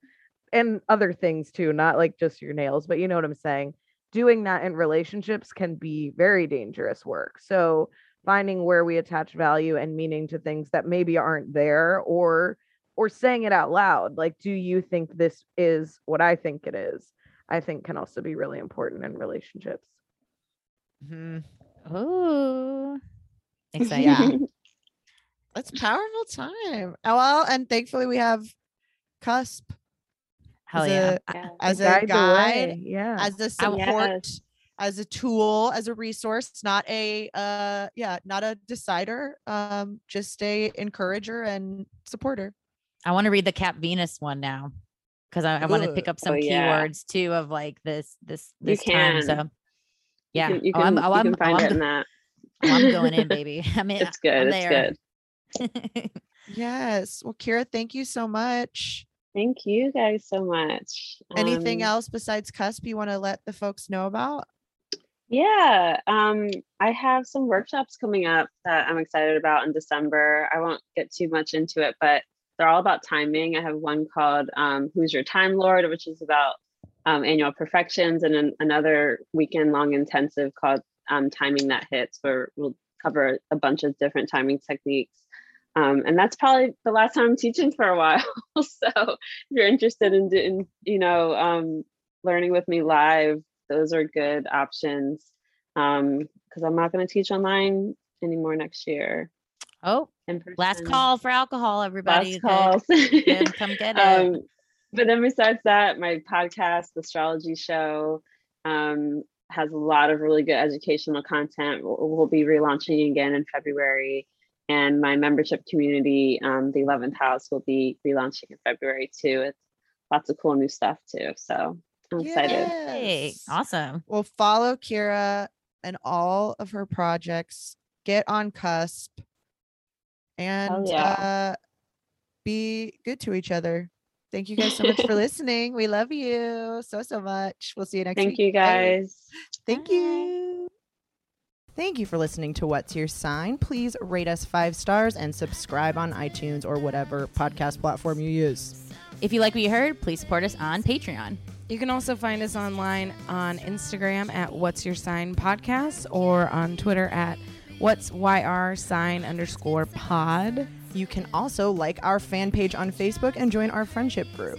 S4: and other things too not like just your nails but you know what i'm saying. Doing that in relationships can be very dangerous work. So finding where we attach value and meaning to things that maybe aren't there or or saying it out loud like do you think this is what i think it is i think can also be really important in relationships
S2: mm-hmm. oh exciting
S1: yeah that's powerful time oh, well and thankfully we have cusp
S2: Hell as yeah.
S1: A, yeah. As a guide, yeah. As a support, yes. As a tool, as a resource, not a uh yeah, not a decider, um, just a encourager and supporter.
S2: I want to read the Cap Venus one now because I, I want to pick up some oh, keywords too of like this this this you time. So yeah,
S3: you can, you can, oh, I'm, oh, I'm, can find oh, it in that.
S2: Oh, I'm going in, baby. I mean,
S3: it's good. I'm it's
S1: good. yes. Well, Kira, thank you so much.
S3: Thank you guys so much.
S1: Anything um, else besides Cusp you want to let the folks know about?
S3: Yeah, um, I have some workshops coming up that I'm excited about in December. I won't get too much into it, but they're all about timing. I have one called um, Who's Your Time Lord, which is about um, annual profections, and an, another weekend long intensive called um, Timing That Hits, where we'll cover a bunch of different timing techniques. Um, and that's probably the last time I'm teaching for a while. so if you're interested in, in you know, um, learning with me live, those are good options. Um, because I'm not going to teach online anymore next year.
S2: Oh, last call for alcohol, everybody.
S3: Last calls.
S2: come get it. Um,
S3: but then besides that, my podcast, the astrology show, um, has a lot of really good educational content. We'll, we'll be relaunching again in February and my membership community, um, the 11th house, will be relaunching in February too. It's lots of cool new stuff too. So I'm excited.
S2: Hey, awesome.
S1: Well, follow Kira and all of her projects. Get on Cusp and yeah. uh, be good to each other. Thank you guys so much for listening. We love you so, so much. We'll see you next
S3: Thank
S1: week.
S3: Thank you guys.
S1: Thank Bye. you. Thank you for listening to What's Your Sign. Please rate us five stars and subscribe on iTunes or whatever podcast platform you use.
S2: If you like what you heard, please support us on Patreon.
S5: You can also find us online on Instagram at What's Your Sign Podcast or on Twitter at What's YR Sign underscore pod.
S1: You can also like our fan page on Facebook and join our friendship group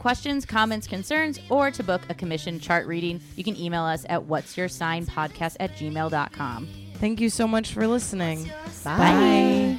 S2: questions, comments, concerns, or to book a commission chart reading, you can email us at what's your sign podcast at gmail.com.
S5: Thank you so much for listening.
S2: Bye. Bye.